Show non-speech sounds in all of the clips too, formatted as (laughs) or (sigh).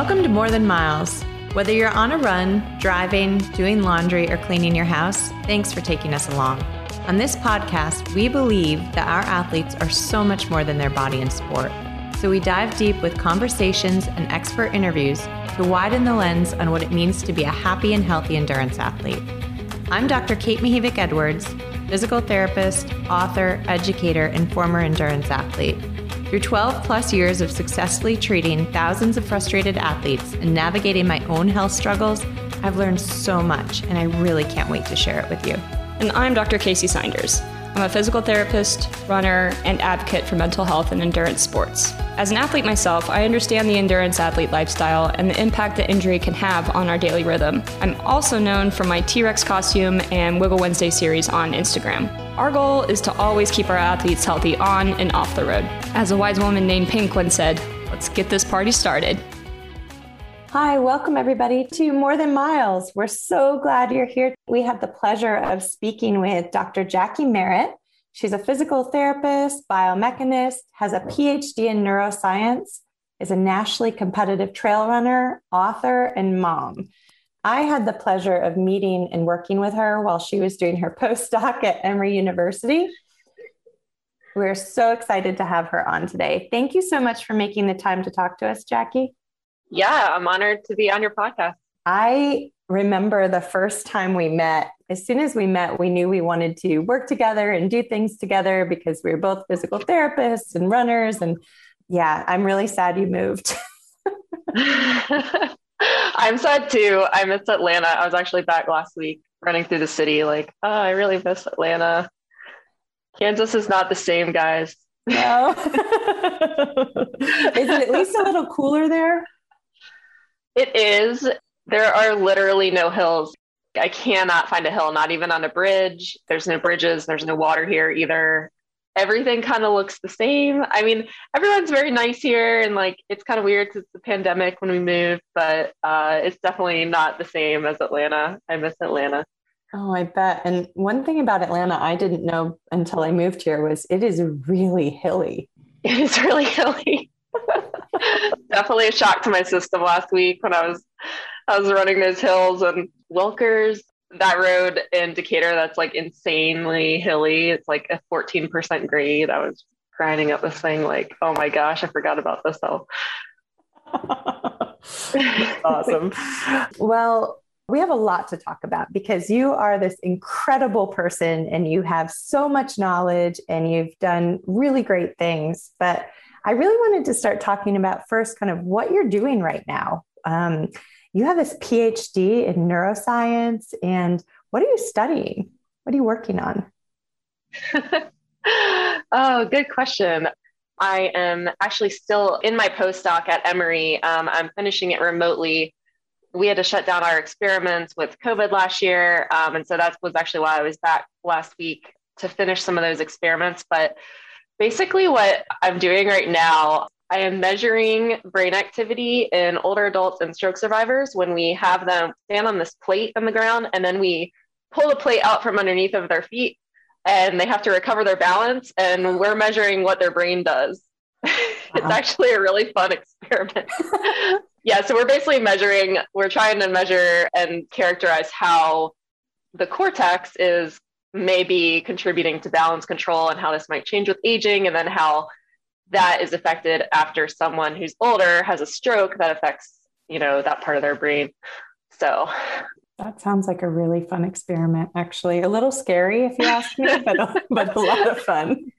Welcome to More Than Miles. Whether you're on a run, driving, doing laundry, or cleaning your house, thanks for taking us along. On this podcast, we believe that our athletes are so much more than their body and sport. So we dive deep with conversations and expert interviews to widen the lens on what it means to be a happy and healthy endurance athlete. I'm Dr. Kate Mihevc Edwards, physical therapist, author, educator, and former endurance athlete. Through 12 plus years of successfully treating thousands of frustrated athletes and navigating my own health struggles, I've learned so much, and I really can't wait to share it with you. And I'm Dr. Casey Sinders. I'm a physical therapist, runner, and advocate for mental health and endurance sports. As an athlete myself, I understand the endurance athlete lifestyle and the impact that injury can have on our daily rhythm. I'm also known for my T Rex costume and Wiggle Wednesday series on Instagram. Our goal is to always keep our athletes healthy on and off the road. As a wise woman named Pink once said, let's get this party started. Hi, welcome everybody to More Than Miles. We're so glad you're here. We had the pleasure of speaking with Dr. Jackie Merritt. She's a physical therapist, biomechanist, has a PhD in neuroscience, is a nationally competitive trail runner, author, and mom. I had the pleasure of meeting and working with her while she was doing her (laughs) postdoc at Emory University. We're so excited to have her on today. Thank you so much for making the time to talk to us, Jackie. Yeah, I'm honored to be on your podcast. I remember the first time we met. As soon as we met, we knew we wanted to work together and do things together because we were both physical therapists and runners. And yeah, I'm really sad you moved. (laughs) (laughs) (laughs) I'm sad too. I miss Atlanta. I was actually back last week running through the city, like, oh, I really miss Atlanta. Kansas is not the same, guys. No. (laughs) is it at least a little cooler there? It is. There are literally no hills. I cannot find a hill, not even on a bridge. There's no bridges. There's no water here either. Everything kind of looks the same. I mean, everyone's very nice here, and like it's kind of weird because it's the pandemic when we moved, but uh, it's definitely not the same as Atlanta. I miss Atlanta. Oh, I bet. And one thing about Atlanta I didn't know until I moved here was it is really hilly. It is really hilly. (laughs) definitely a shock to my system last week when I was I was running those hills and Wilkers, that road in Decatur that's like insanely hilly. It's like a 14% grade. I was grinding up this thing like, oh my gosh, I forgot about this (laughs) hill. awesome. (laughs) well, we have a lot to talk about because you are this incredible person and you have so much knowledge and you've done really great things. But I really wanted to start talking about first kind of what you're doing right now. Um, you have this PhD in neuroscience, and what are you studying? What are you working on? (laughs) oh, good question. I am actually still in my postdoc at Emory. Um, I'm finishing it remotely. We had to shut down our experiments with COVID last year. Um, and so that was actually why I was back last week to finish some of those experiments. But basically, what I'm doing right now, I am measuring brain activity in older adults and stroke survivors when we have them stand on this plate on the ground and then we pull the plate out from underneath of their feet and they have to recover their balance and we're measuring what their brain does. (laughs) it's uh-huh. actually a really fun experiment. (laughs) yeah, so we're basically measuring, we're trying to measure and characterize how the cortex is maybe contributing to balance control and how this might change with aging and then how that is affected after someone who's older has a stroke that affects you know that part of their brain. So that sounds like a really fun experiment actually. A little scary if you ask me but, (laughs) but a lot of fun.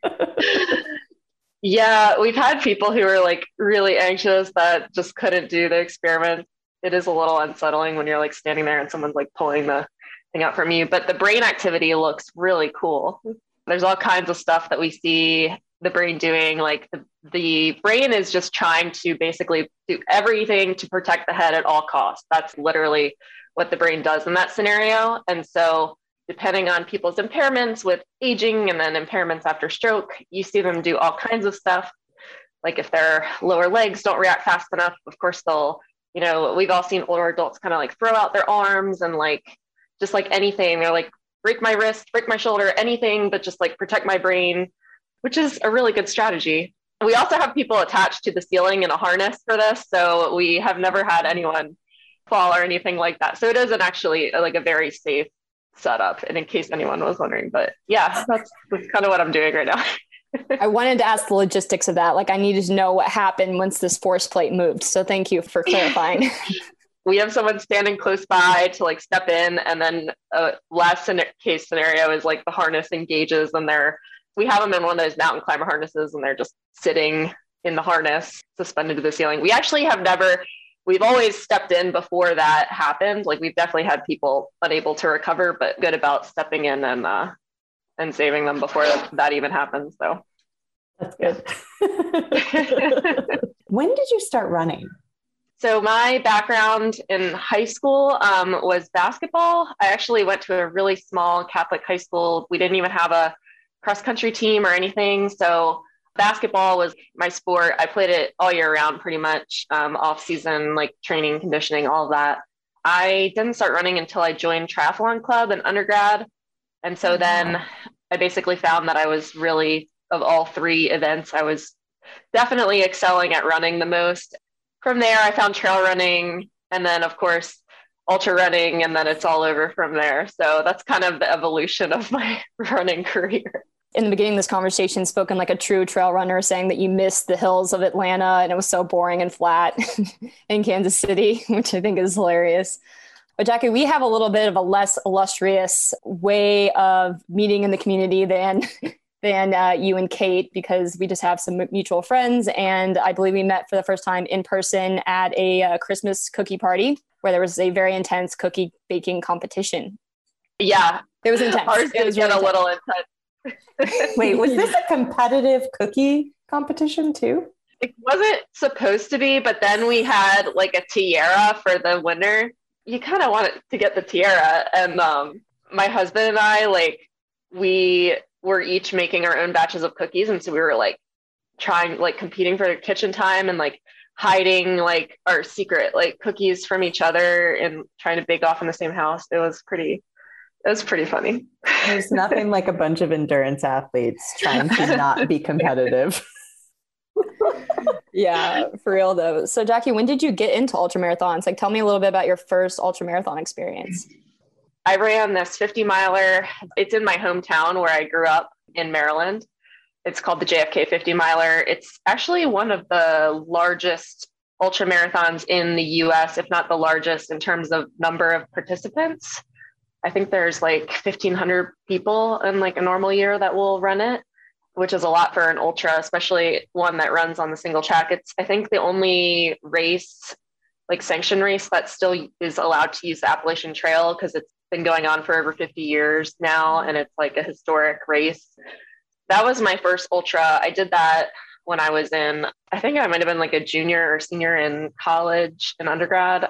Yeah we've had people who are like really anxious that just couldn't do the experiment. It is a little unsettling when you're like standing there and someone's like pulling the thing out from you but the brain activity looks really cool. There's all kinds of stuff that we see the brain doing? Like the, the brain is just trying to basically do everything to protect the head at all costs. That's literally what the brain does in that scenario. And so, depending on people's impairments with aging and then impairments after stroke, you see them do all kinds of stuff. Like if their lower legs don't react fast enough, of course, they'll, you know, we've all seen older adults kind of like throw out their arms and like just like anything. They're like, break my wrist, break my shoulder, anything, but just like protect my brain, which is a really good strategy. We also have people attached to the ceiling in a harness for this. So we have never had anyone fall or anything like that. So it isn't actually like a very safe setup. And in case anyone was wondering, but yeah, that's, that's kind of what I'm doing right now. (laughs) I wanted to ask the logistics of that. Like I needed to know what happened once this force plate moved. So thank you for clarifying. (laughs) (laughs) we have someone standing close by to like step in and then a last case scenario is like the harness engages and they're we have them in one of those mountain climber harnesses and they're just sitting in the harness suspended to the ceiling. We actually have never we've always stepped in before that happened. Like we've definitely had people unable to recover but good about stepping in and uh and saving them before that, that even happens so. That's good. (laughs) (laughs) When did you start running? So my background in high school um, was basketball. I actually went to a really small Catholic high school. We didn't even have a cross country team or anything. So basketball was my sport. I played it all year round, pretty much um, off season, like training, conditioning, all of that. I didn't start running until I joined triathlon club in undergrad, and so then I basically found that I was really of all three events, I was definitely excelling at running the most from there, I found trail running, and then of course ultra running, and then it's all over from there. So that's kind of the evolution of my (laughs) running career. In the beginning this conversation, spoken like a true trail runner, saying that you missed the hills of Atlanta and it was so boring and flat (laughs) in Kansas City, (laughs) which I think is hilarious. But Jackie, we have a little bit of a less illustrious way of meeting in the community than than uh, you and Kate because we just have some mutual friends. And I believe we met for the first time in person at a uh, Christmas cookie party where there was a very intense cookie baking competition. Yeah, it was intense. Ours it was really a little intense. (laughs) Wait, was this a (laughs) competitive cookie competition too? It wasn't supposed to be, but then we had like a tiara for the winner. You kind of wanted to get the tiara, and um, my husband and I like we were each making our own batches of cookies. And so we were like trying, like competing for kitchen time and like hiding like our secret like cookies from each other and trying to bake off in the same house. It was pretty, it was pretty funny. There's nothing like a bunch of endurance athletes trying to (laughs) not be competitive. (laughs) yeah, for real though. So Jackie, when did you get into ultra marathons? Like tell me a little bit about your first ultra marathon experience. I ran this 50 miler. It's in my hometown where I grew up in Maryland. It's called the JFK 50 miler. It's actually one of the largest ultra marathons in the US, if not the largest in terms of number of participants. I think there's like 1,500 people in like a normal year that will run it, which is a lot for an ultra, especially one that runs on the single track. It's, I think, the only race, like sanction race, that still is allowed to use the Appalachian Trail because it's been going on for over 50 years now, and it's like a historic race. That was my first ultra. I did that when I was in, I think I might have been like a junior or senior in college and undergrad.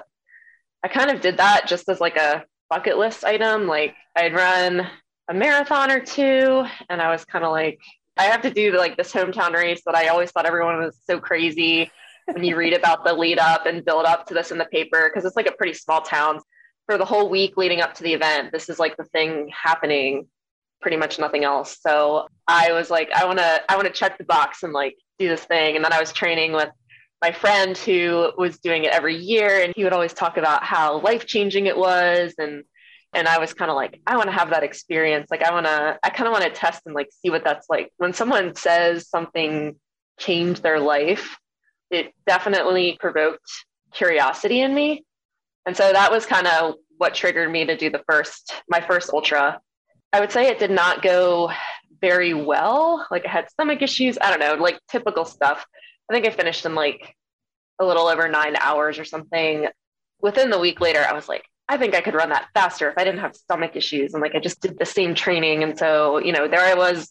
I kind of did that just as like a bucket list item. Like I'd run a marathon or two, and I was kind of like, I have to do like this hometown race that I always thought everyone was so crazy when you read about the lead up and build up to this in the paper because it's like a pretty small town for the whole week leading up to the event, this is like the thing happening, pretty much nothing else. So I was like, I want to, I want to check the box and like do this thing. And then I was training with my friend who was doing it every year, and he would always talk about how life changing it was, and and I was kind of like, I want to have that experience. Like, I want to, I kind of want to test and like see what that's like. When someone says something changed their life, it definitely provoked curiosity in me. And so that was kind of what triggered me to do the first, my first ultra. I would say it did not go very well. Like I had stomach issues. I don't know, like typical stuff. I think I finished in like a little over nine hours or something. Within the week later, I was like, I think I could run that faster if I didn't have stomach issues. And like I just did the same training. And so, you know, there I was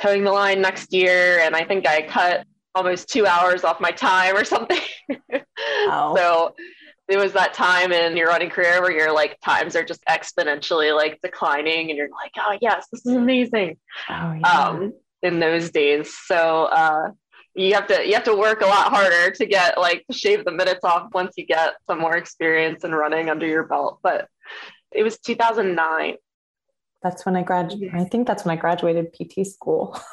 toeing the line next year. And I think I cut almost two hours off my time or something. (laughs) Wow. so it was that time in your running career where your like times are just exponentially like declining and you're like, oh yes, this is amazing. Oh, yeah. Um, in those days. So uh, you have to you have to work a lot harder to get like to shave the minutes off once you get some more experience in running under your belt. But it was 2009. That's when I graduated. I think that's when I graduated PT school. (laughs)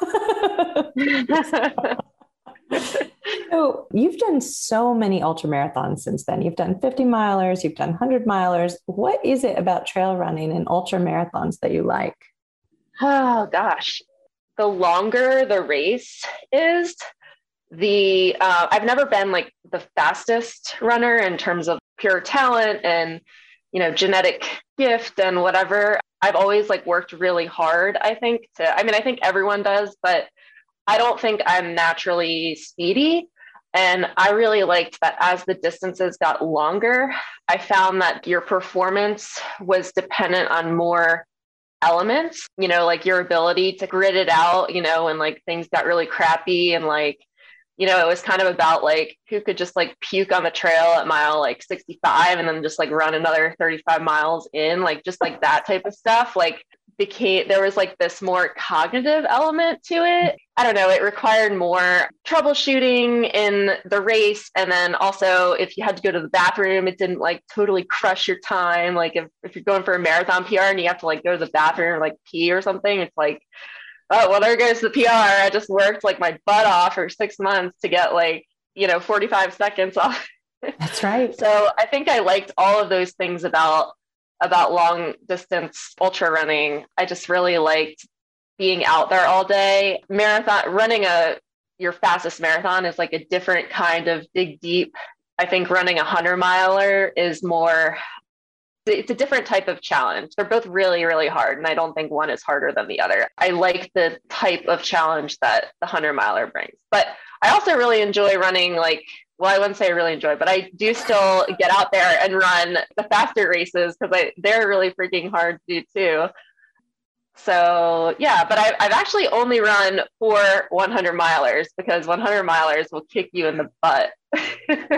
(laughs) so you've done so many ultra marathons since then. You've done 50 milers, you've done 100 milers. What is it about trail running and ultra marathons that you like? Oh gosh. The longer the race is, the uh, I've never been like the fastest runner in terms of pure talent and you know genetic gift and whatever. I've always like worked really hard. I think to I mean I think everyone does, but I don't think I'm naturally speedy. And I really liked that as the distances got longer, I found that your performance was dependent on more elements, you know, like your ability to grit it out, you know, and like things got really crappy and like you know, it was kind of about like who could just like puke on the trail at mile like 65 and then just like run another 35 miles in, like just like that type of stuff. Like became there was like this more cognitive element to it. I don't know, it required more troubleshooting in the race. And then also if you had to go to the bathroom, it didn't like totally crush your time. Like if, if you're going for a marathon PR and you have to like go to the bathroom or like pee or something, it's like oh well there goes the pr i just worked like my butt off for six months to get like you know 45 seconds off that's right (laughs) so i think i liked all of those things about about long distance ultra running i just really liked being out there all day marathon running a your fastest marathon is like a different kind of dig deep i think running a 100 miler is more it's a different type of challenge. They're both really, really hard. And I don't think one is harder than the other. I like the type of challenge that the 100 miler brings. But I also really enjoy running, like, well, I wouldn't say I really enjoy, but I do still get out there and run the faster races because they're really freaking hard to do too. So yeah, but I, I've actually only run four 100 milers because 100 milers will kick you in the butt.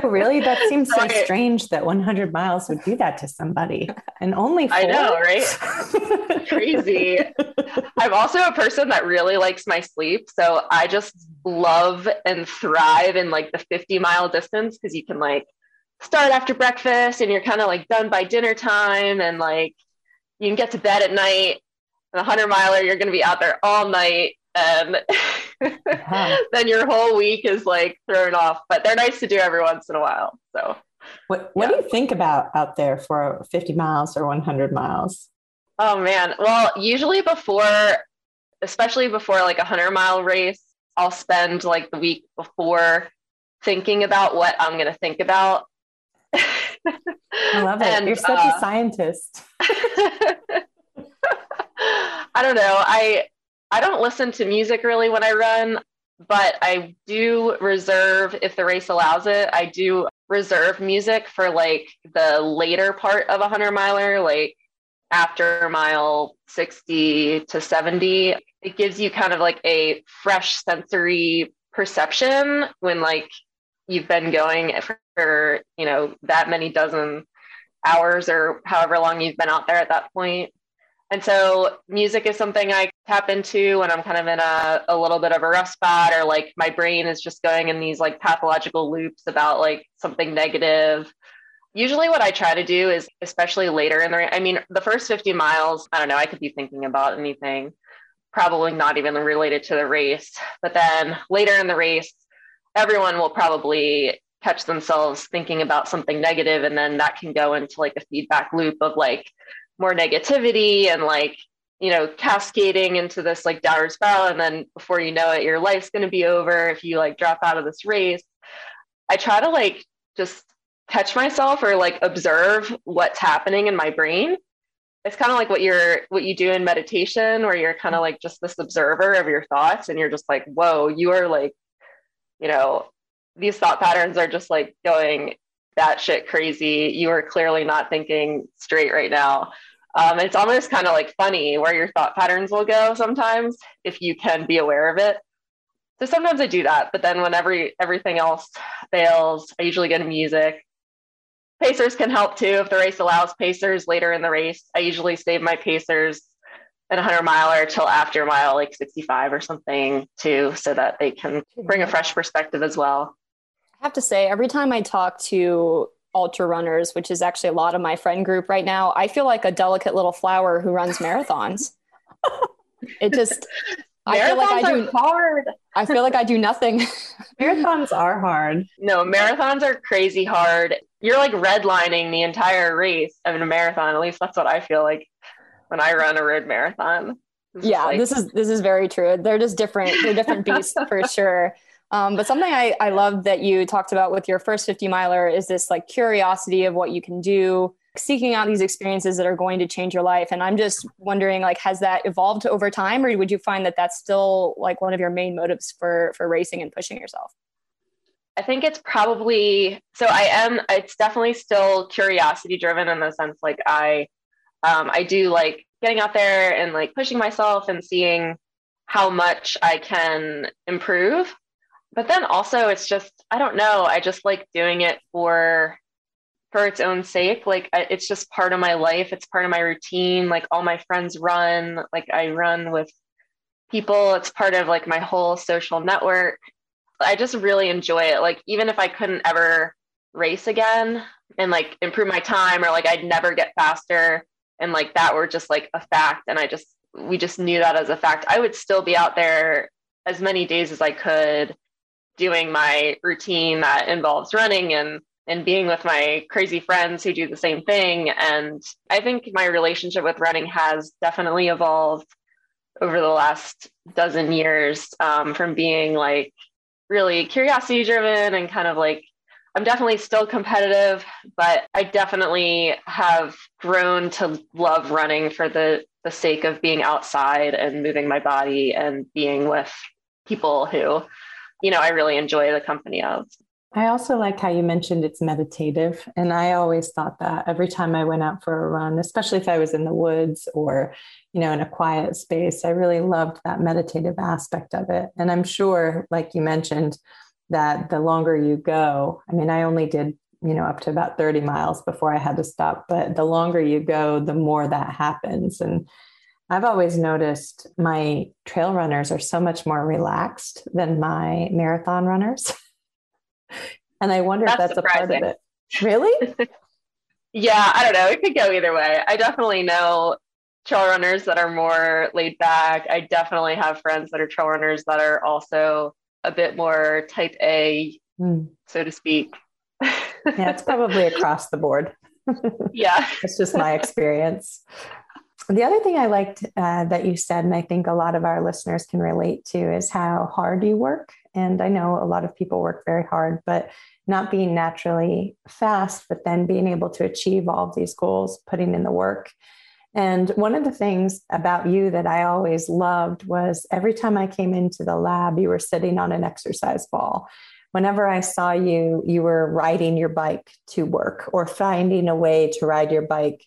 oh, really? That (laughs) seems so strange that 100 miles would do that to somebody, and only four? I know, right? (laughs) Crazy. I'm also a person that really likes my sleep, so I just love and thrive in like the 50 mile distance because you can like start after breakfast and you're kind of like done by dinner time, and like you can get to bed at night a 100 miler, you're going to be out there all night. And uh-huh. (laughs) then your whole week is like thrown off. But they're nice to do every once in a while. So, what, what yeah. do you think about out there for 50 miles or 100 miles? Oh, man. Well, usually before, especially before like a 100 mile race, I'll spend like the week before thinking about what I'm going to think about. I love it. (laughs) And, You're such uh, a scientist. (laughs) I don't know. I I don't listen to music really when I run, but I do reserve if the race allows it. I do reserve music for like the later part of a hundred miler, like after mile 60 to 70. It gives you kind of like a fresh sensory perception when like you've been going for, you know, that many dozen hours or however long you've been out there at that point. And so music is something I tap into when I'm kind of in a, a little bit of a rough spot or like my brain is just going in these like pathological loops about like something negative. Usually what I try to do is especially later in the I mean the first 50 miles, I don't know, I could be thinking about anything probably not even related to the race. But then later in the race, everyone will probably catch themselves thinking about something negative and then that can go into like a feedback loop of like more negativity and like you know cascading into this like downward spiral and then before you know it your life's going to be over if you like drop out of this race. I try to like just catch myself or like observe what's happening in my brain. It's kind of like what you're what you do in meditation where you're kind of like just this observer of your thoughts and you're just like whoa you are like you know these thought patterns are just like going that shit crazy you are clearly not thinking straight right now Um, it's almost kind of like funny where your thought patterns will go sometimes if you can be aware of it. So sometimes I do that, but then when every everything else fails, I usually get music. Pacers can help too if the race allows pacers later in the race. I usually save my pacers in a 100 miler till after mile like 65 or something too, so that they can bring a fresh perspective as well. I have to say, every time I talk to ultra runners, which is actually a lot of my friend group right now, I feel like a delicate little flower who runs marathons. (laughs) it just I feel like I do hard. I feel like I do nothing. (laughs) marathons are hard. No, marathons are crazy hard. You're like redlining the entire race of a marathon. At least that's what I feel like when I run a road marathon. yeah, like... this is this is very true. They're just different. They're different (laughs) beasts for sure. Um, but something I, I love that you talked about with your first 50 miler is this like curiosity of what you can do, seeking out these experiences that are going to change your life. And I'm just wondering, like, has that evolved over time, or would you find that that's still like one of your main motives for for racing and pushing yourself? I think it's probably so. I am. It's definitely still curiosity driven in the sense like I, um, I do like getting out there and like pushing myself and seeing how much I can improve but then also it's just i don't know i just like doing it for for its own sake like it's just part of my life it's part of my routine like all my friends run like i run with people it's part of like my whole social network. I just really enjoy it like even if i couldn't ever race again and like improve my time or like i'd never get faster and like that were just like a fact and i just we just knew that as a fact. I would still be out there as many days as i could doing my routine that involves running and and being with my crazy friends who do the same thing. And i think my relationship with running has definitely evolved over the last dozen years um, from being like really curiosity driven and kind of like i'm definitely still competitive but i definitely have grown to love running for the the sake of being outside and moving my body and being with people who you know, I really enjoy the company of. I also like how you mentioned it's meditative. And I always thought that every time I went out for a run, especially if I was in the woods or, you know, in a quiet space, I really loved that meditative aspect of it. And I'm sure, like you mentioned, that the longer you go, I mean, I only did, you know, up to about 30 miles before I had to stop, but the longer you go, the more that happens. And I've always noticed my trail runners are so much more relaxed than my marathon runners. (laughs) and I wonder that's if that's surprising. a part of it. Really? (laughs) yeah, I don't know. It could go either way. I definitely know trail runners that are more laid back. I definitely have friends that are trail runners that are also a bit more type A, mm. so to speak. yeah, it's probably (laughs) across the board. yeah. it's just my experience. The other thing I liked uh, that you said, and I think a lot of our listeners can relate to, is how hard you work. And I know a lot of people work very hard, but not being naturally fast, but then being able to achieve all of these goals, putting in the work. And one of the things about you that I always loved was every time I came into the lab, you were sitting on an exercise ball. Whenever I saw you, you were riding your bike to work or finding a way to ride your bike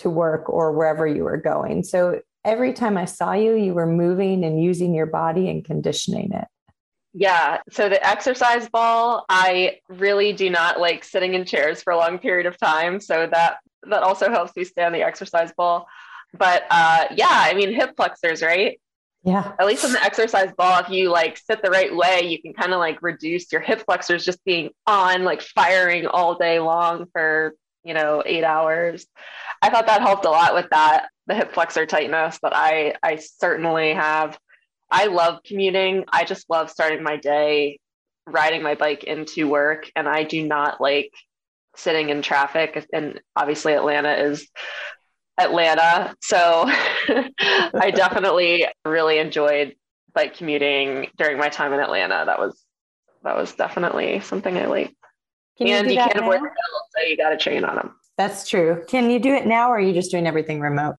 to work or wherever you were going. So every time I saw you, you were moving and using your body and conditioning it. Yeah. So the exercise ball, I really do not like sitting in chairs for a long period of time. So that that also helps me stay on the exercise ball. But uh, yeah, I mean hip flexors, right? Yeah. At least on the exercise ball, if you like sit the right way, you can kind of like reduce your hip flexors just being on, like firing all day long for you know, eight hours. I thought that helped a lot with that, the hip flexor tightness that I I certainly have. I love commuting. I just love starting my day riding my bike into work and I do not like sitting in traffic and obviously Atlanta is Atlanta. So (laughs) I definitely really enjoyed bike commuting during my time in Atlanta. That was that was definitely something I liked. Can and you, you can't avoid the bills, so you got to train on them. That's true. Can you do it now, or are you just doing everything remote?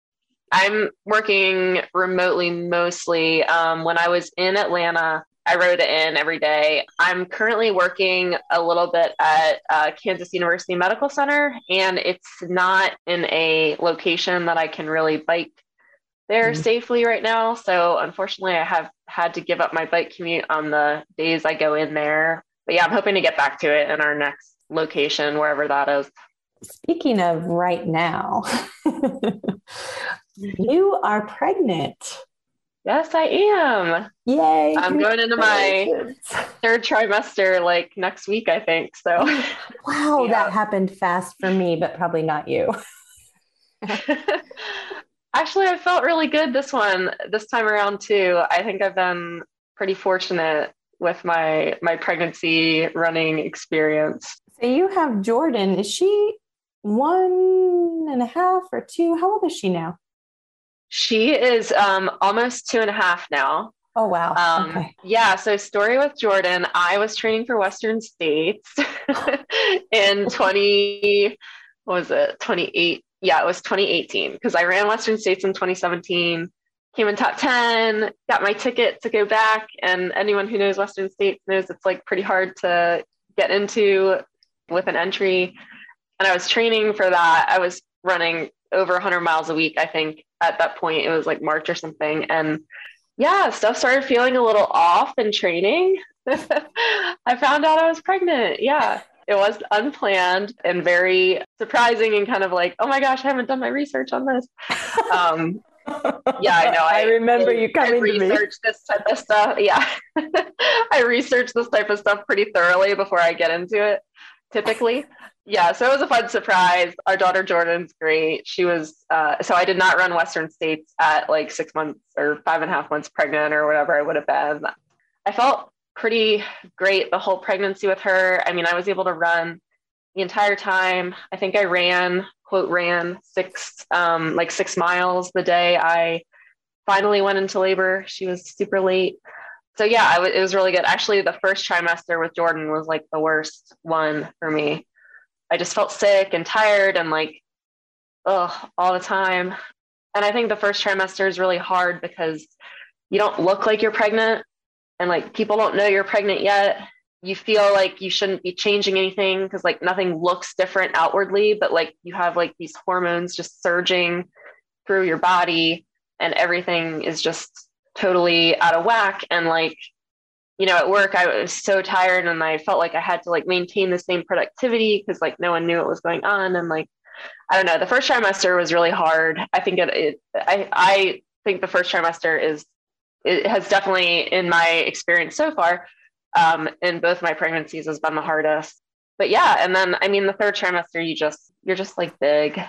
I'm working remotely mostly. Um, when I was in Atlanta, I wrote it in every day. I'm currently working a little bit at uh, Kansas University Medical Center, and it's not in a location that I can really bike there mm-hmm. safely right now. So unfortunately, I have had to give up my bike commute on the days I go in there. But yeah, I'm hoping to get back to it in our next location, wherever that is. Speaking of right now, (laughs) you are pregnant. Yes, I am. Yay. I'm going into my third trimester like next week, I think. So, (laughs) wow, yeah. that happened fast for me, but probably not you. (laughs) Actually, I felt really good this one, this time around too. I think I've been pretty fortunate with my my pregnancy running experience. So you have Jordan. Is she one and a half or two? How old is she now? She is um, almost two and a half now. Oh wow! Um, okay. Yeah. So story with Jordan. I was training for Western States (laughs) in (laughs) twenty. What was it? Twenty eight. Yeah, it was twenty eighteen because I ran Western States in twenty seventeen. Came in top ten. Got my ticket to go back. And anyone who knows Western States knows it's like pretty hard to get into with an entry. And I was training for that. I was running over 100 miles a week, I think, at that point. It was like March or something. And yeah, stuff started feeling a little off in training. (laughs) I found out I was pregnant. Yeah. It was unplanned and very surprising and kind of like, oh my gosh, I haven't done my research on this. Um, (laughs) yeah, I know. I, I remember you coming I researched this type of stuff. Yeah. (laughs) I researched this type of stuff pretty thoroughly before I get into it, typically yeah, so it was a fun surprise. Our daughter Jordan's great. She was uh, so I did not run Western States at like six months or five and a half months pregnant or whatever I would have been. I felt pretty great the whole pregnancy with her. I mean, I was able to run the entire time. I think I ran quote ran six um, like six miles the day I finally went into labor. She was super late. So yeah, it was really good. Actually, the first trimester with Jordan was like the worst one for me I just felt sick and tired and like, ugh, all the time. And I think the first trimester is really hard because you don't look like you're pregnant and like people don't know you're pregnant yet. You feel like you shouldn't be changing anything because like nothing looks different outwardly, but like you have like these hormones just surging through your body and everything is just totally out of whack. And like you know, at work, I was so tired and I felt like I had to like maintain the same productivity because like no one knew what was going on. And like, I don't know, the first trimester was really hard. I think it, it I, I think the first trimester is, it has definitely, in my experience so far, um, in both my pregnancies, has been the hardest. But yeah, and then I mean, the third trimester, you just, you're just like big.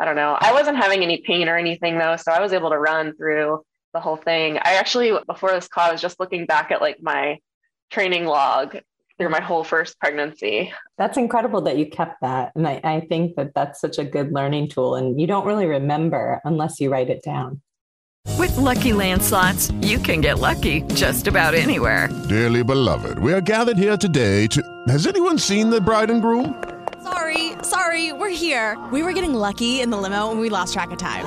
I don't know. I wasn't having any pain or anything though, so I was able to run through the whole thing. I actually, before this call, I was just looking back at like my training log through my whole first pregnancy. That's incredible that you kept that. And I, I think that that's such a good learning tool. And you don't really remember unless you write it down. With LuckyLand Slots, you can get lucky just about anywhere. Dearly beloved, we are gathered here today to. Has anyone seen the bride and groom? Sorry, sorry, we're here. We were getting lucky in the limo and we lost track of time.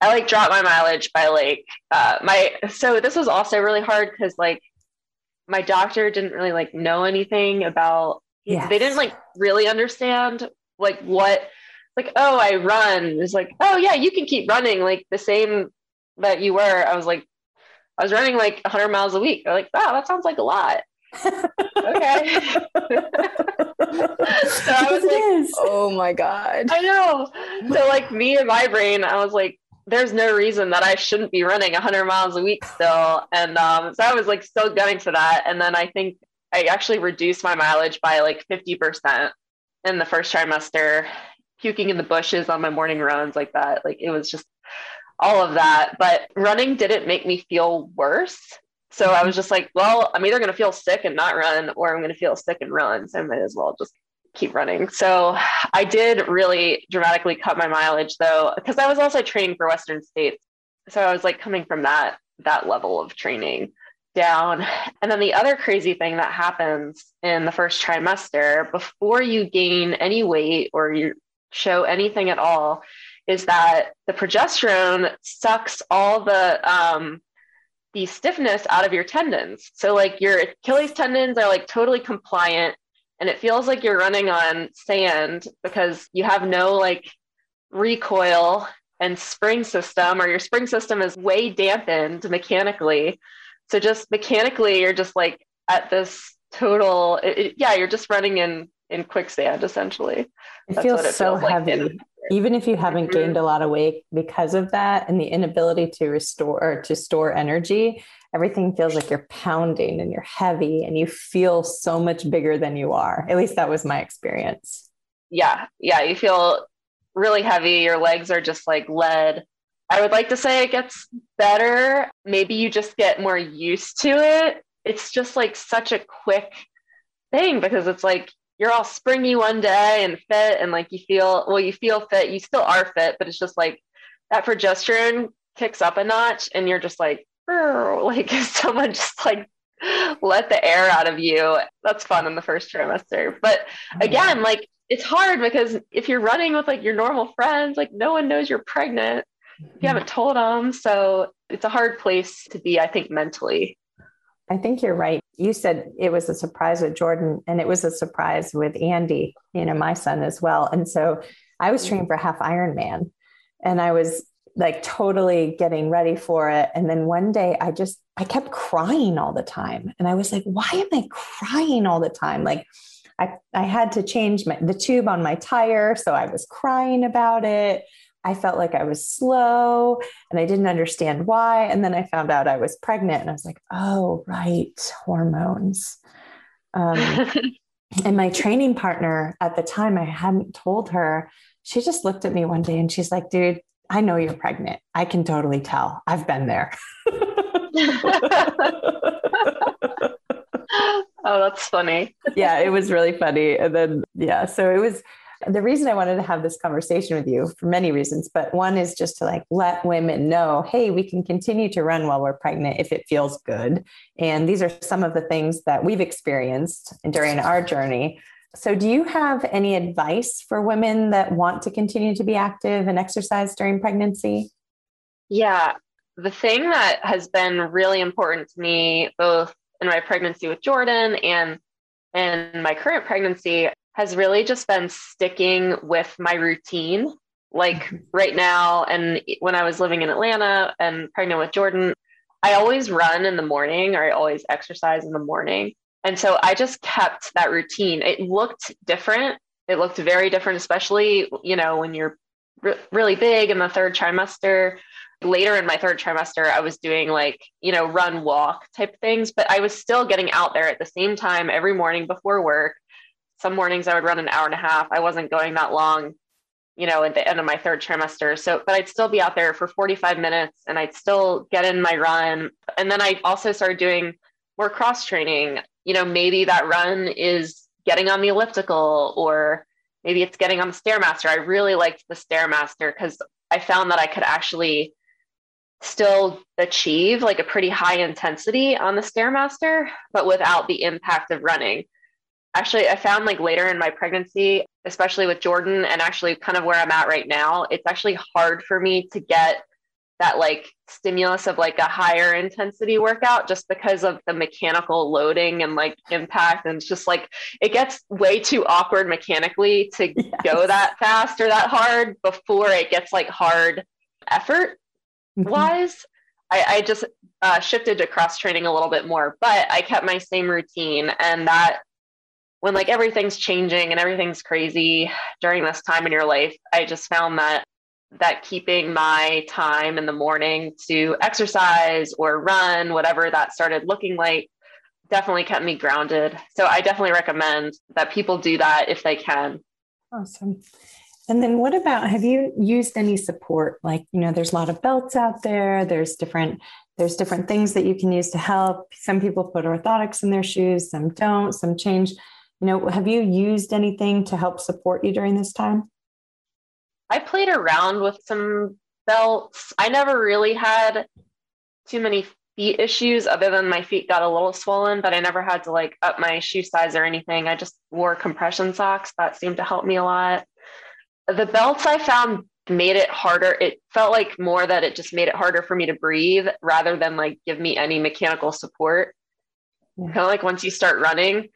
I like dropped my mileage by like uh, my so this was also really hard because like my doctor didn't really like know anything about yes. they didn't like really understand like what like oh I run. It's like oh yeah you can keep running like the same that you were. I was like I was running like 100 miles a week. They're like wow that sounds like a lot. Okay. (laughs) (laughs) So I was like, oh my god. I know. So like me and my brain I was like there's no reason that I shouldn't be running 100 miles a week still. And um, so I was like still gunning for that. And then I think I actually reduced my mileage by like 50% in the first trimester, puking in the bushes on my morning runs like that. Like it was just all of that. But running didn't make me feel worse. So I was just like, well, I'm either going to feel sick and not run, or I'm going to feel sick and run. So I might as well just keep running. So I did really dramatically cut my mileage though, because I was also training for Western States. So I was like coming from that that level of training down. And then the other crazy thing that happens in the first trimester before you gain any weight or you show anything at all is that the progesterone sucks all the um, the stiffness out of your tendons. So like your Achilles tendons are like totally compliant and it feels like you're running on sand because you have no like recoil and spring system or your spring system is way dampened mechanically. So just mechanically you're just like at this total it, it, yeah, you're just running in in quicksand essentially. It That's feels it so heavy. Even if you haven't mm-hmm. gained a lot of weight because of that and the inability to restore or to store energy everything feels like you're pounding and you're heavy and you feel so much bigger than you are. At least that was my experience. Yeah yeah you feel really heavy. Your legs are just like lead. I would like to say it gets better. Maybe you just get more used to it. It's just like such a quick thing because it's like you're all springy one day and fit and like you feel well you feel fit. You still are fit but it's just like that progesterone kicks up a notch and you're just like like (laughs) someone just like let the air out of you. That's fun in the first trimester. But mm-hmm. again like it's hard because if you're running with like your normal friends like no one knows you're pregnant. You mm-hmm. haven't told them so it's a hard place to be i think mentally. I think you're right. You said it was a surprise with Jordan, and it was a surprise with Andy, you know, my son as well. And so I was mm. training for half Ironman, and I was like totally getting ready for it. And then one day I just, I kept crying all the time. And I was like, why am I crying all the time? Like, I, I had to change my, the tube on my tire. So I was crying about it. I felt like I was slow and I didn't understand why. And then I found out I was pregnant and I was like, oh, right, hormones. Um, (laughs) and my training partner at the time, I hadn't told her, she just looked at me one day and she's like, dude, I know you're pregnant. I can totally tell. I've been there. (laughs) oh, that's funny. yeah, it was really funny. And then, yeah, so it was the reason I wanted to have this conversation with you for many reasons, but one is just to like let women know, hey, we can continue to run while we're pregnant if it feels good. And these are some of the things that we've experienced during our journey. So, do you have any advice for women that want to continue to be active and exercise during pregnancy? Yeah, the thing that has been really important to me, both in my pregnancy with Jordan and in my current pregnancy, has really just been sticking with my routine. Like mm-hmm. right now, and when I was living in Atlanta and pregnant with Jordan, I always run in the morning or I always exercise in the morning. And so I just kept that routine. It looked different. It looked very different, especially, you know, when you're re- really big in the third trimester. Later in my third trimester, I was doing like, you know, run, walk type things, but I was still getting out there at the same time every morning before work some mornings I would run an hour and a half. I wasn't going that long, you know, at the end of my third trimester. So, but I'd still be out there for 45 minutes and I'd still get in my run. And then I also started doing more cross training. You know, maybe that run is getting on the elliptical or maybe it's getting on the Stairmaster. I really liked the Stairmaster because I found that I could actually still achieve like a pretty high intensity on the Stairmaster, but without the impact of running actually i found like later in my pregnancy especially with jordan and actually kind of where i'm at right now it's actually hard for me to get that like stimulus of like a higher intensity workout just because of the mechanical loading and like impact and it's just like it gets way too awkward mechanically to (laughs) yes. go that fast or that hard before it gets like hard effort mm-hmm. wise I, I, just uh, shifted to cross training a little bit more but i kept my same routine and that when like everything's changing and everything's crazy during this time in your life, I just found that that keeping my time in the morning to exercise or run, whatever that started looking like, definitely kept me grounded. So I definitely recommend that people do that if they can. Awesome. And then what about have you used any support? Like, you know, there's a lot of belts out there, there's different there's different things that you can use to help. Some people put orthotics in their shoes, some don't, some change. You know, have you used anything to help support you during this time? I played around with some belts. I never really had too many feet issues other than my feet got a little swollen, but I never had to like up my shoe size or anything. I just wore compression socks. That seemed to help me a lot. The belts I found made it harder. It felt like more that it just made it harder for me to breathe rather than like give me any mechanical support. Yeah. Kind of like once you start running,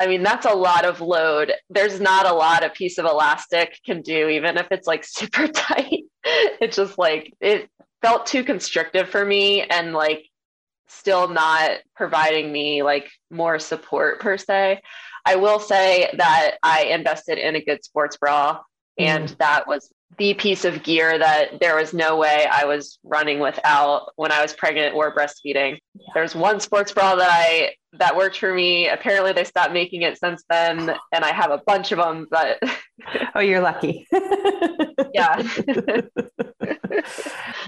I mean, that's a lot of load. There's not a lot a piece of elastic can do, even if it's like (laughs) super tight. It's just like it felt too constrictive for me and like still not providing me like more support per se. I will say that I invested in a good sports bra and mm. that was the piece of gear that there was no way I was running without when I was pregnant or breastfeeding. Yeah. There's one sports bra that I that worked for me. Apparently they stopped making it since then oh. and I have a bunch of them but (laughs) Oh, you're lucky. (laughs) yeah. (laughs)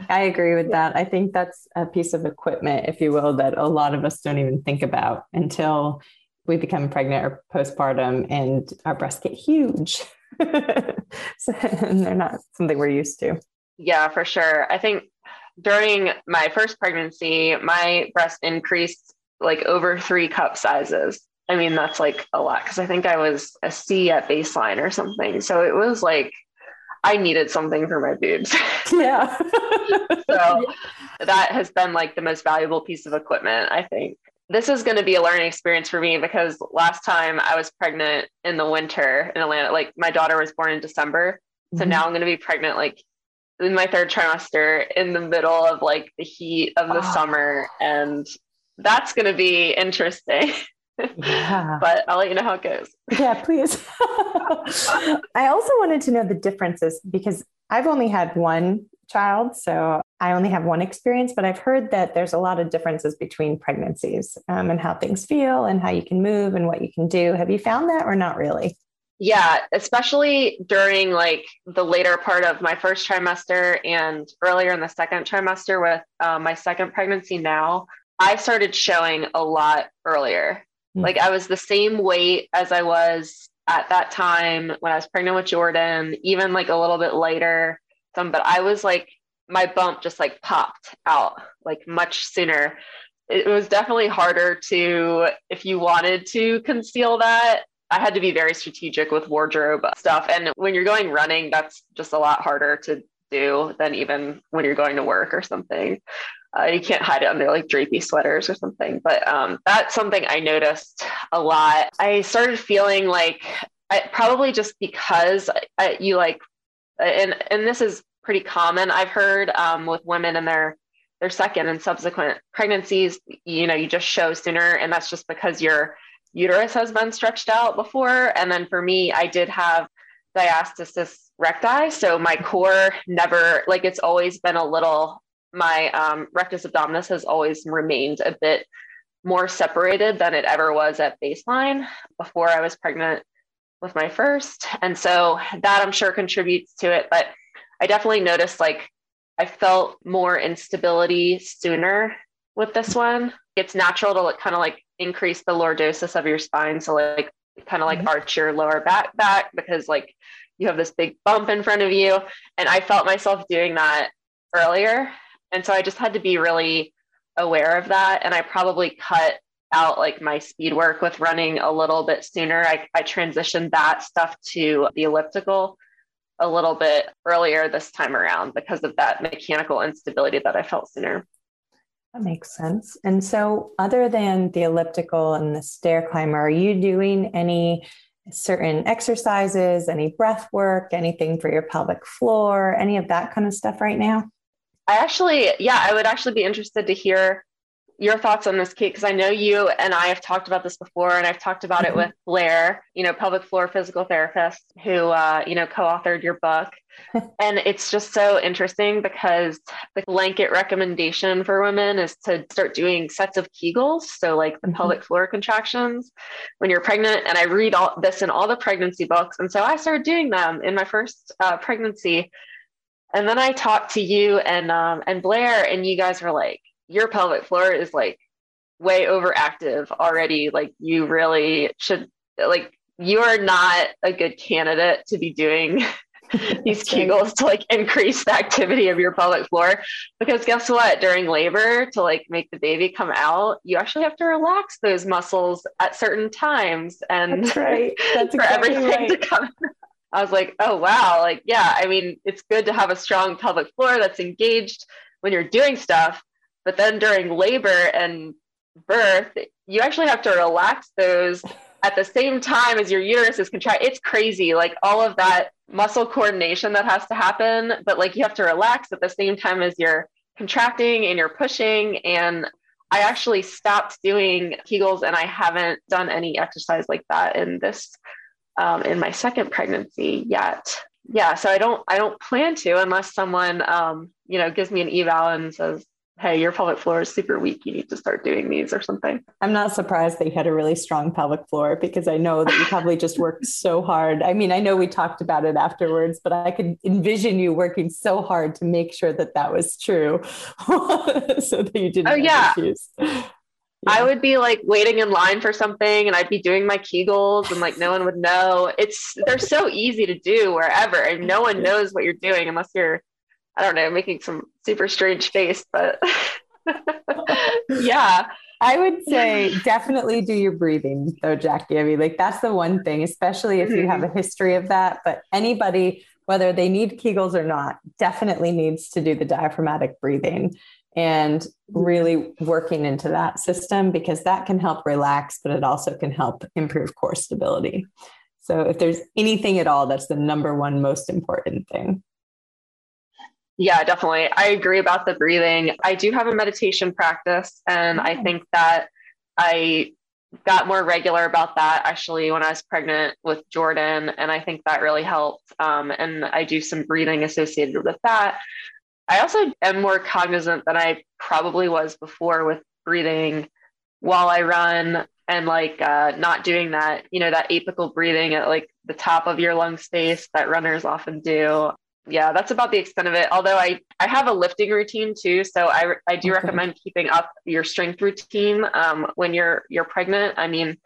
I agree with that. I think that's a piece of equipment if you will that a lot of us don't even think about until we become pregnant or postpartum and our breasts get huge. (laughs) so, and they're not something we're used to. Yeah, for sure. I think during my first pregnancy, my breast increased like over three cup sizes. I mean, that's like a lot because I think I was a C at baseline or something. So it was like I needed something for my boobs. (laughs) Yeah. so (laughs) that has been like the most valuable piece of equipment, I think this is going to be a learning experience for me because last time I was pregnant in the winter in Atlanta, like my daughter was born in December. So mm-hmm. now I'm going to be pregnant like in my third trimester in the middle of like the heat of the oh. summer. And that's going to be interesting. Yeah. (laughs) but I'll let you know how it goes. Yeah, please. (laughs) I also wanted to know the differences because I've only had one child. So I only have one experience, but I've heard that there's a lot of differences between pregnancies um, and how things feel and how you can move and what you can do. Have you found that or not really? Yeah, especially during like the later part of my first trimester and earlier in the second trimester with um, my second pregnancy now, I started showing a lot earlier. Mm-hmm. Like I was the same weight as I was at that time when I was pregnant with Jordan, even like a little bit later some, but I was like, my bump just like popped out like much sooner. It was definitely harder to, if you wanted to conceal that, I had to be very strategic with wardrobe stuff. And when you're going running, that's just a lot harder to do than even when you're going to work or something. Uh, you can't hide it under like drapey sweaters or something. But um, that's something I noticed a lot. I started feeling like I, probably just because I, you like and and this is pretty common. I've heard um, with women in their their second and subsequent pregnancies you know you just show sooner and that's just because your uterus has been stretched out before. And then for me i did have diastasis recti so my core never like it's always been a little my um, rectus abdominis has always remained a bit more separated than it ever was at baseline before i was pregnant with my first. And so that I'm sure contributes to it. But I definitely noticed like I felt more instability sooner with this one. It's natural to like, kind of like increase the lordosis of your spine. So like kind of like mm-hmm. arch your lower back back because like you have this big bump in front of you. And I felt myself doing that earlier. And so I just had to be really aware of that. And I probably cut out like my speed work with running a little bit sooner. I, I transitioned that stuff to the elliptical a little bit earlier this time around because of that mechanical instability that I felt sooner. That makes sense. And so, other than the elliptical and the stair climber, are you doing any certain exercises, any breath work, anything for your pelvic floor, any of that kind of stuff right now? I actually, yeah, I would actually be interested to hear your thoughts on this, Kate, because I know you and I have talked about this before, and I've talked about mm-hmm. it with Blair, you know, pelvic floor physical therapist who, uh, you know, co-authored your book. (laughs) and it's just so interesting because the blanket recommendation for women is to start doing sets of Kegels, so like the mm-hmm. pelvic floor contractions when you're pregnant. And I read all this in all the pregnancy books, and so I started doing them in my first uh, pregnancy. And then I talked to you and um, and Blair, and you guys were like your pelvic floor is like way overactive already. Like you really should like you are not a good candidate to be doing (laughs) (laughs) these kegels to like increase the activity of your pelvic floor because guess what during labor to like make the baby come out you actually have to relax those muscles at certain times and That's (laughs) right. That's for exactly everything right. to come I was like, oh wow, like yeah, I mean, it's good to have a strong pelvic floor that's engaged when you're doing stuff, but then during labor and birth, you actually have to relax those at the same time as your uterus is contracting. It's crazy, like all of that muscle coordination that has to happen, but like you have to relax at the same time as you're contracting and you're pushing. And I actually stopped doing Kegels and I haven't done any exercise like that in this um, in my second pregnancy yet. Yeah, so I don't I don't plan to unless someone um, you know gives me an eval and says hey, your pelvic floor is super weak. You need to start doing these or something. I'm not surprised that you had a really strong pelvic floor because I know that you probably just worked (laughs) so hard. I mean, I know we talked about it afterwards, but I could envision you working so hard to make sure that that was true (laughs) so that you didn't oh, yeah. issues. Yeah. I would be like waiting in line for something and I'd be doing my Kegels and like no one would know. It's they're so easy to do wherever and no one knows what you're doing unless you're I don't know, making some super strange face, but (laughs) (laughs) yeah. I would say definitely do your breathing though, Jackie. I mean, like that's the one thing, especially if you have mm-hmm. a history of that. But anybody, whether they need Kegels or not, definitely needs to do the diaphragmatic breathing and really mm-hmm. working into that system because that can help relax, but it also can help improve core stability. So if there's anything at all, that's the number one most important thing. Yeah, definitely. I agree about the breathing. I do have a meditation practice, and I think that I got more regular about that actually when I was pregnant with Jordan. And I think that really helped. Um, and I do some breathing associated with that. I also am more cognizant than I probably was before with breathing while I run and like uh, not doing that, you know, that apical breathing at like the top of your lung space that runners often do yeah, that's about the extent of it. Although I, I have a lifting routine too, so I, I do okay. recommend keeping up your strength routine um, when you're you're pregnant. I mean,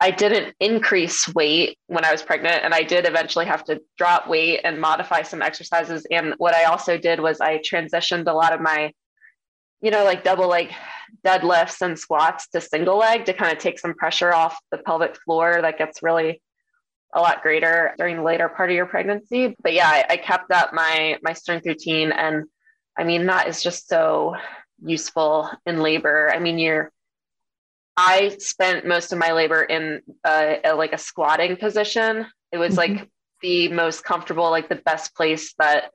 I didn't increase weight when I was pregnant, and I did eventually have to drop weight and modify some exercises. And what I also did was I transitioned a lot of my, you know, like double leg deadlifts and squats to single leg to kind of take some pressure off the pelvic floor that gets really a lot greater during the later part of your pregnancy. But yeah, I, I kept up my my strength routine, and I mean that is just so useful in labor. I mean, you're I spent most of my labor in a, a, like a squatting position. It was mm-hmm. like the most comfortable, like the best place that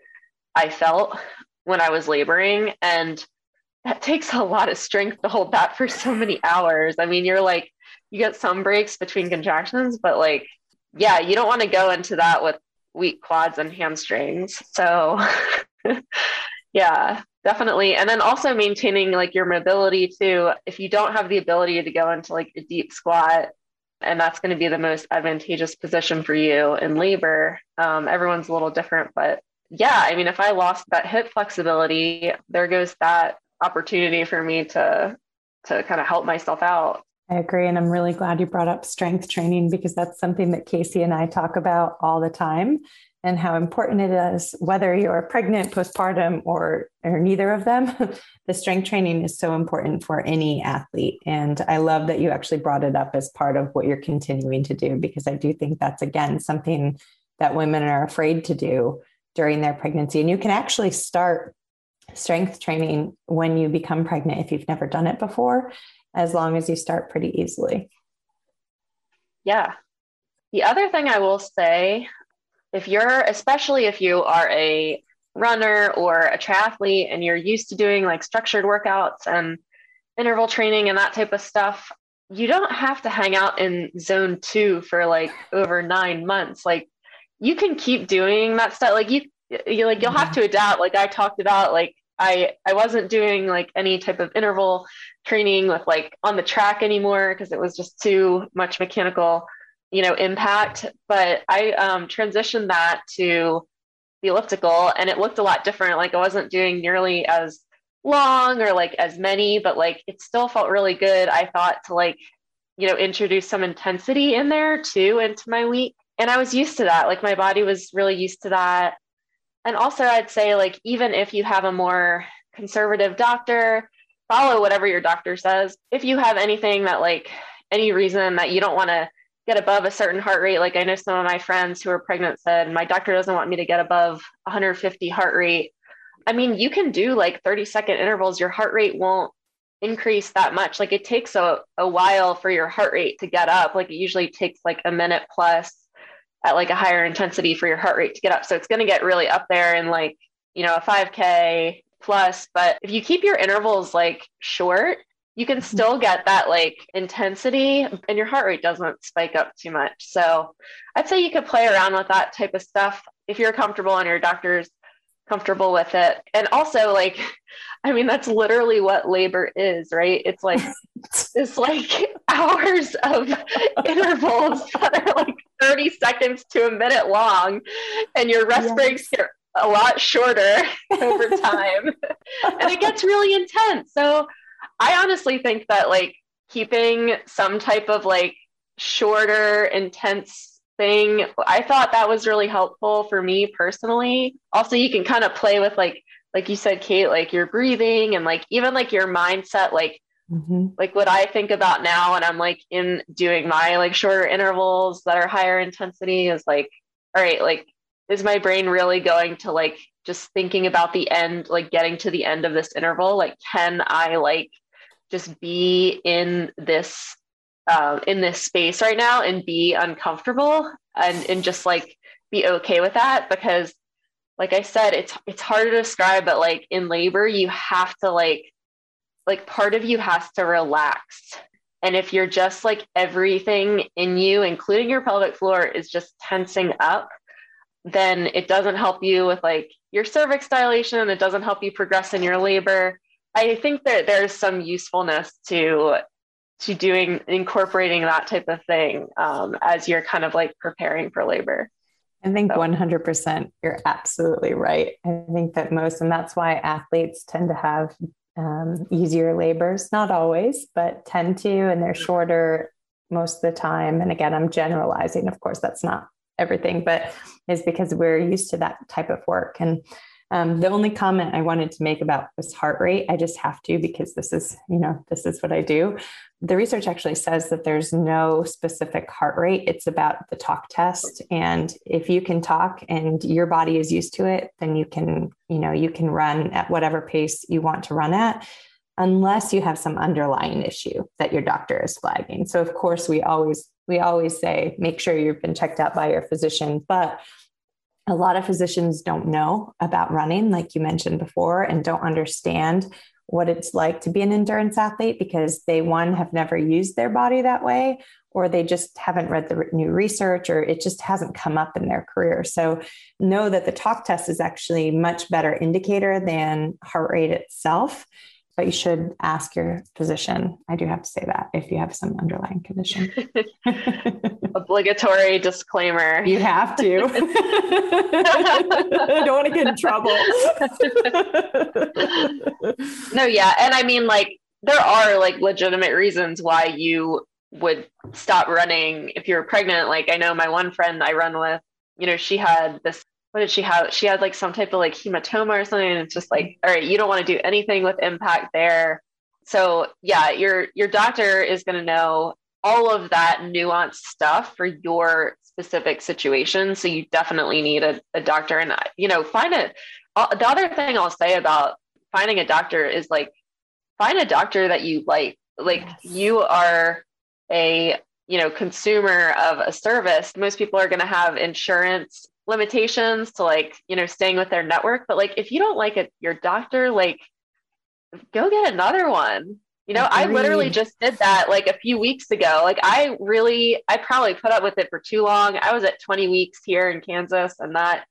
I felt when I was laboring. And that takes a lot of strength to hold that for so many hours. I mean, you're like, you get some breaks between contractions, but like yeah, you don't want to go into that with weak quads and hamstrings. So, (laughs) yeah, definitely. And then also maintaining like your mobility too. If you don't have the ability to go into like a deep squat, and that's going to be the most advantageous position for you in labor, um, everyone's a little different. But yeah, I mean, if I lost that hip flexibility, there goes that opportunity for me to to kind of help myself out. I agree. And I'm really glad you brought up strength training because that's something that Casey and I talk about all the time and how important it is, whether you're pregnant, postpartum, or, or neither of them. (laughs) the strength training is so important for any athlete. And I love that you actually brought it up as part of what you're continuing to do because I do think that's, again, something that women are afraid to do during their pregnancy. And you can actually start strength training when you become pregnant if you've never done it before as long as you start pretty easily. Yeah. The other thing I will say, if you're, especially if you are a runner or a triathlete and you're used to doing like structured workouts and interval training and that type of stuff, you don't have to hang out in zone two for like over nine months. Like you can keep doing that stuff. Like you, you like you'll have mm-hmm. to adapt. Like I talked about, like I I wasn't doing like any type of interval training with like on the track anymore because it was just too much mechanical, you know, impact. But I um, transitioned that to the elliptical, and it looked a lot different. Like I wasn't doing nearly as long or like as many, but like it still felt really good. I thought to like, you know, introduce some intensity in there too into my week. And I was used to that. Like my body was really used to that. And also, I'd say, like, even if you have a more conservative doctor, follow whatever your doctor says. If you have anything that, like, any reason that you don't want to get above a certain heart rate, like I know some of my friends who are pregnant said, my doctor doesn't want me to get above 150 heart rate I mean, you can do like 30 second intervals, your heart rate won't increase that much. Like it takes a, a while for your heart rate to get up. Like it usually takes like a minute plus at like a higher intensity for your heart rate to get up. So it's going to get really up there in like, you know, a 5K plus. But if you keep your intervals like short, you can mm-hmm. still get that like intensity and your heart rate doesn't spike up too much. So I'd say you could play around with that type of stuff if you're comfortable and your doctor's comfortable with it. And also like (laughs) I mean that's literally what labor is, right? It's like (laughs) it's like (laughs) hours of intervals that are like 30 seconds to a minute long and your rest yes. breaks get a lot shorter (laughs) over (laughs) time. and it gets really intense. So I honestly think that like keeping some type of like shorter intense thing. I thought that was really helpful for me personally. Also, you can kind of play with like like you said, Kate, like your breathing and like even like your mindset, like mm-hmm. like what I think about now when I'm like in doing my like shorter intervals that are higher intensity is like, all right, like is my brain really going to like just thinking about the end, like getting to the end of this interval? Like, can I like just be in this uh, in this space right now and be uncomfortable and and just like be okay with that because like I said, it's it's hard to describe, but like in labor, you have to like like part of you has to relax. And if you're just like everything in you, including your pelvic floor, is just tensing up, then it doesn't help you with like your cervix dilation. And it doesn't help you progress in your labor. I think that there's some usefulness to to doing incorporating that type of thing um, as you're kind of like preparing for labor. I think so. 100% you're absolutely right. I think that most, and that's why athletes tend to have um, easier labors, not always, but tend to, and they're shorter most of the time. And again, I'm generalizing, of course, that's not everything, but is because we're used to that type of work. And um, the only comment I wanted to make about this heart rate, I just have to because this is, you know, this is what I do. The research actually says that there's no specific heart rate. It's about the talk test. And if you can talk and your body is used to it, then you can, you know, you can run at whatever pace you want to run at unless you have some underlying issue that your doctor is flagging. So of course we always we always say make sure you've been checked out by your physician, but a lot of physicians don't know about running, like you mentioned before, and don't understand what it's like to be an endurance athlete because they, one, have never used their body that way, or they just haven't read the new research, or it just hasn't come up in their career. So, know that the talk test is actually much better indicator than heart rate itself but you should ask your physician. I do have to say that if you have some underlying condition. (laughs) Obligatory disclaimer. You have to. I (laughs) don't want to get in trouble. (laughs) no, yeah. And I mean, like, there are like legitimate reasons why you would stop running if you're pregnant. Like, I know my one friend I run with, you know, she had this what did she have? She had like some type of like hematoma or something. And it's just like, all right, you don't want to do anything with impact there. So yeah, your your doctor is going to know all of that nuanced stuff for your specific situation. So you definitely need a, a doctor, and you know, find it. Uh, the other thing I'll say about finding a doctor is like find a doctor that you like. Like yes. you are a you know consumer of a service. Most people are going to have insurance limitations to like you know staying with their network but like if you don't like it your doctor like go get another one You know, Agreed. I literally just did that like a few weeks ago. Like I really, I probably put up with it for too long. I was at 20 weeks here in Kansas and that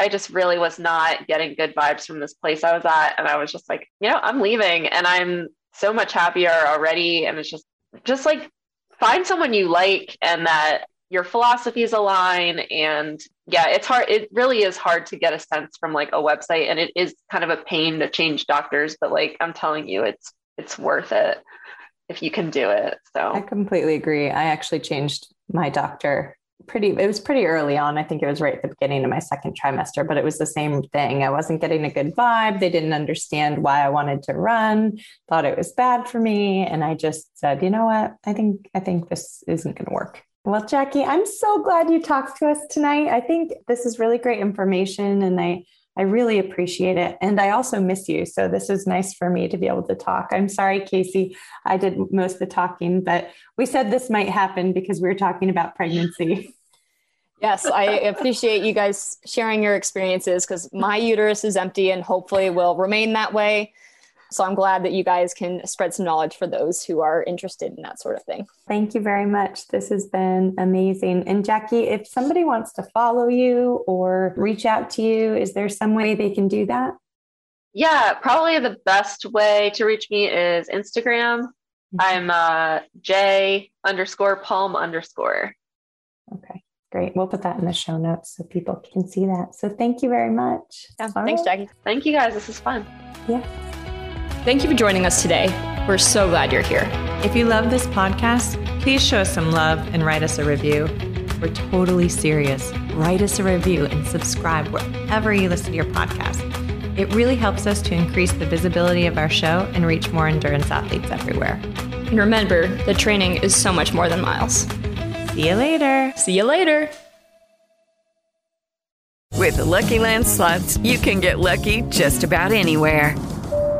I just really was not getting good vibes from this place I was at. And I was just like, you know, I'm leaving and I'm so much happier already. And it's just, just like find someone you like and that your philosophies align. And yeah, it's hard. It really is hard to get a sense from like a website. And it is kind of a pain to change doctors, but like I'm telling you, it's, it's worth it if you can do it. So I completely agree. I actually changed my doctor pretty it was pretty early on i think it was right at the beginning of my second trimester but it was the same thing i wasn't getting a good vibe they didn't understand why i wanted to run thought it was bad for me and i just said you know what i think i think this isn't going to work well jackie i'm so glad you talked to us tonight i think this is really great information and i I really appreciate it. And I also miss you. So this is nice for me to be able to talk. I'm sorry, Casey, I did most of the talking, but we said this might happen because we were talking about pregnancy. (laughs) Yes, I appreciate you guys sharing your experiences because my uterus is empty and hopefully will remain that way. So I'm glad that you guys can spread some knowledge for those who are interested in that sort of thing. Thank you very much. This has been amazing. And Jackie, if somebody wants to follow you or reach out to you, is there some way they can do that? Yeah, probably the best way to reach me is Instagram. Mm-hmm. I'm uh, J underscore palm underscore. Okay. Great. We'll put that in the show notes so people can see that. So thank you very much. Yeah, thanks, right. Jackie. Thank you guys. This is fun. Yeah. Thank you for joining us today. We're so glad you're here. If you love this podcast, please show us some love and write us a review. We're totally serious. Write us a review and subscribe wherever you listen to your podcast. It really helps us to increase the visibility of our show and reach more endurance athletes everywhere. And remember, the training is so much more than miles. See you later. See you later. With the LuckyLand Slots, you can get lucky just about anywhere.